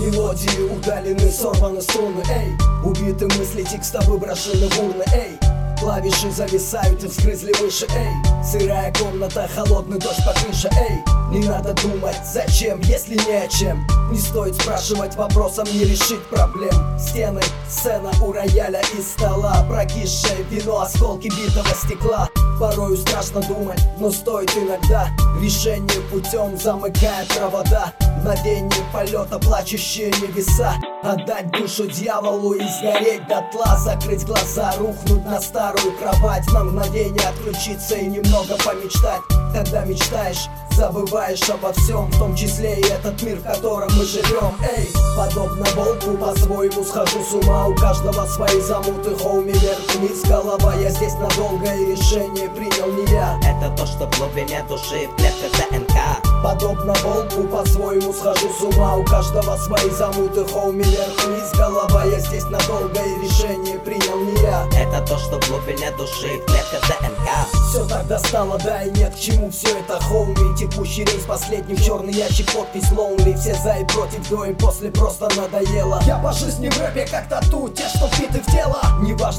Мелодии удалены, сорваны струны, эй. Убиты мысли, текста выброшены в урны, эй. Клавиши зависают и вскрызли выше, эй. Сырая комната, холодный дождь по крыше, эй. Не надо думать, зачем, если не о чем. Не стоит спрашивать вопросом, не решить проблем. Стены, сцена у рояля и стола. Прокисшее вино, осколки битого стекла. Порою страшно думать, но стоит иногда. Решение путем замыкает провода Мгновение полета, плачущие небеса. Отдать душу дьяволу и сгореть дотла. Закрыть глаза, рухнуть на старую кровать. На мгновение отключиться и немного помечтать. Когда мечтаешь, забываешь обо всем В том числе и этот мир, в котором мы живем. Эй, подобно волку, по-своему схожу с ума. У каждого свои замуты, хоуми вверх-вниз Голова, я здесь надолго и решение принял не я. Это то, что в глубине души. В клетках ДНК Подобно волку, по-своему схожу с ума. У каждого свои замуты, хоуми вверх-вниз Голова, я здесь надолго и решение принял не я. Это то, что в глубине души в клетках ДНК. Все тогда стало, да и нет, к чему все это, хоуми. Текущий рейс, последний в черный ящик, подпись лоунли Все за и против, до и после просто надоело. Я по жизни в рэпе как тату, те, что вбиты в тело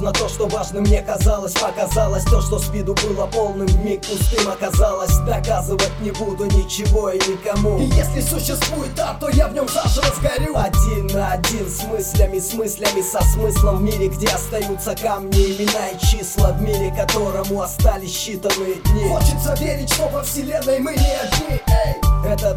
Важно то, что важным мне казалось Показалось то, что с виду было полным, вмиг пустым оказалось. Доказывать не буду ничего и никому. И если существует ад, то я в нем заживо сгорю. Один на один с мыслями, с мыслями, со смыслом В мире, где остаются камни, имена и числа В мире, которому остались считанные дни. Хочется верить, что во вселенной мы не одни,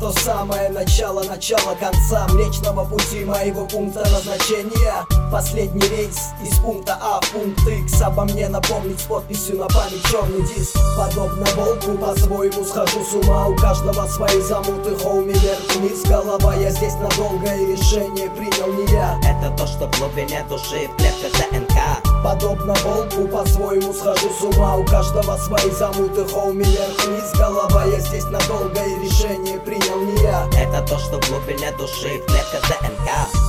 то самое начало, начало конца Млечного пути моего пункта назначения. Последний рейс из пункта А в пункт X Обо мне напомнить с подписью на память черный диск. Подобно волку по-своему схожу с ума. У каждого свои замуты, хоуми вверх-вниз Голова, я здесь надолго и решение принял не я. Это то, что в глубине души в клетках ДНК. Подобно волку по-своему схожу с ума. У каждого свои замуты, хоуми вверх-вниз Голова, я здесь надолго и решение принял Это то, что в глубине души в клетках ДНК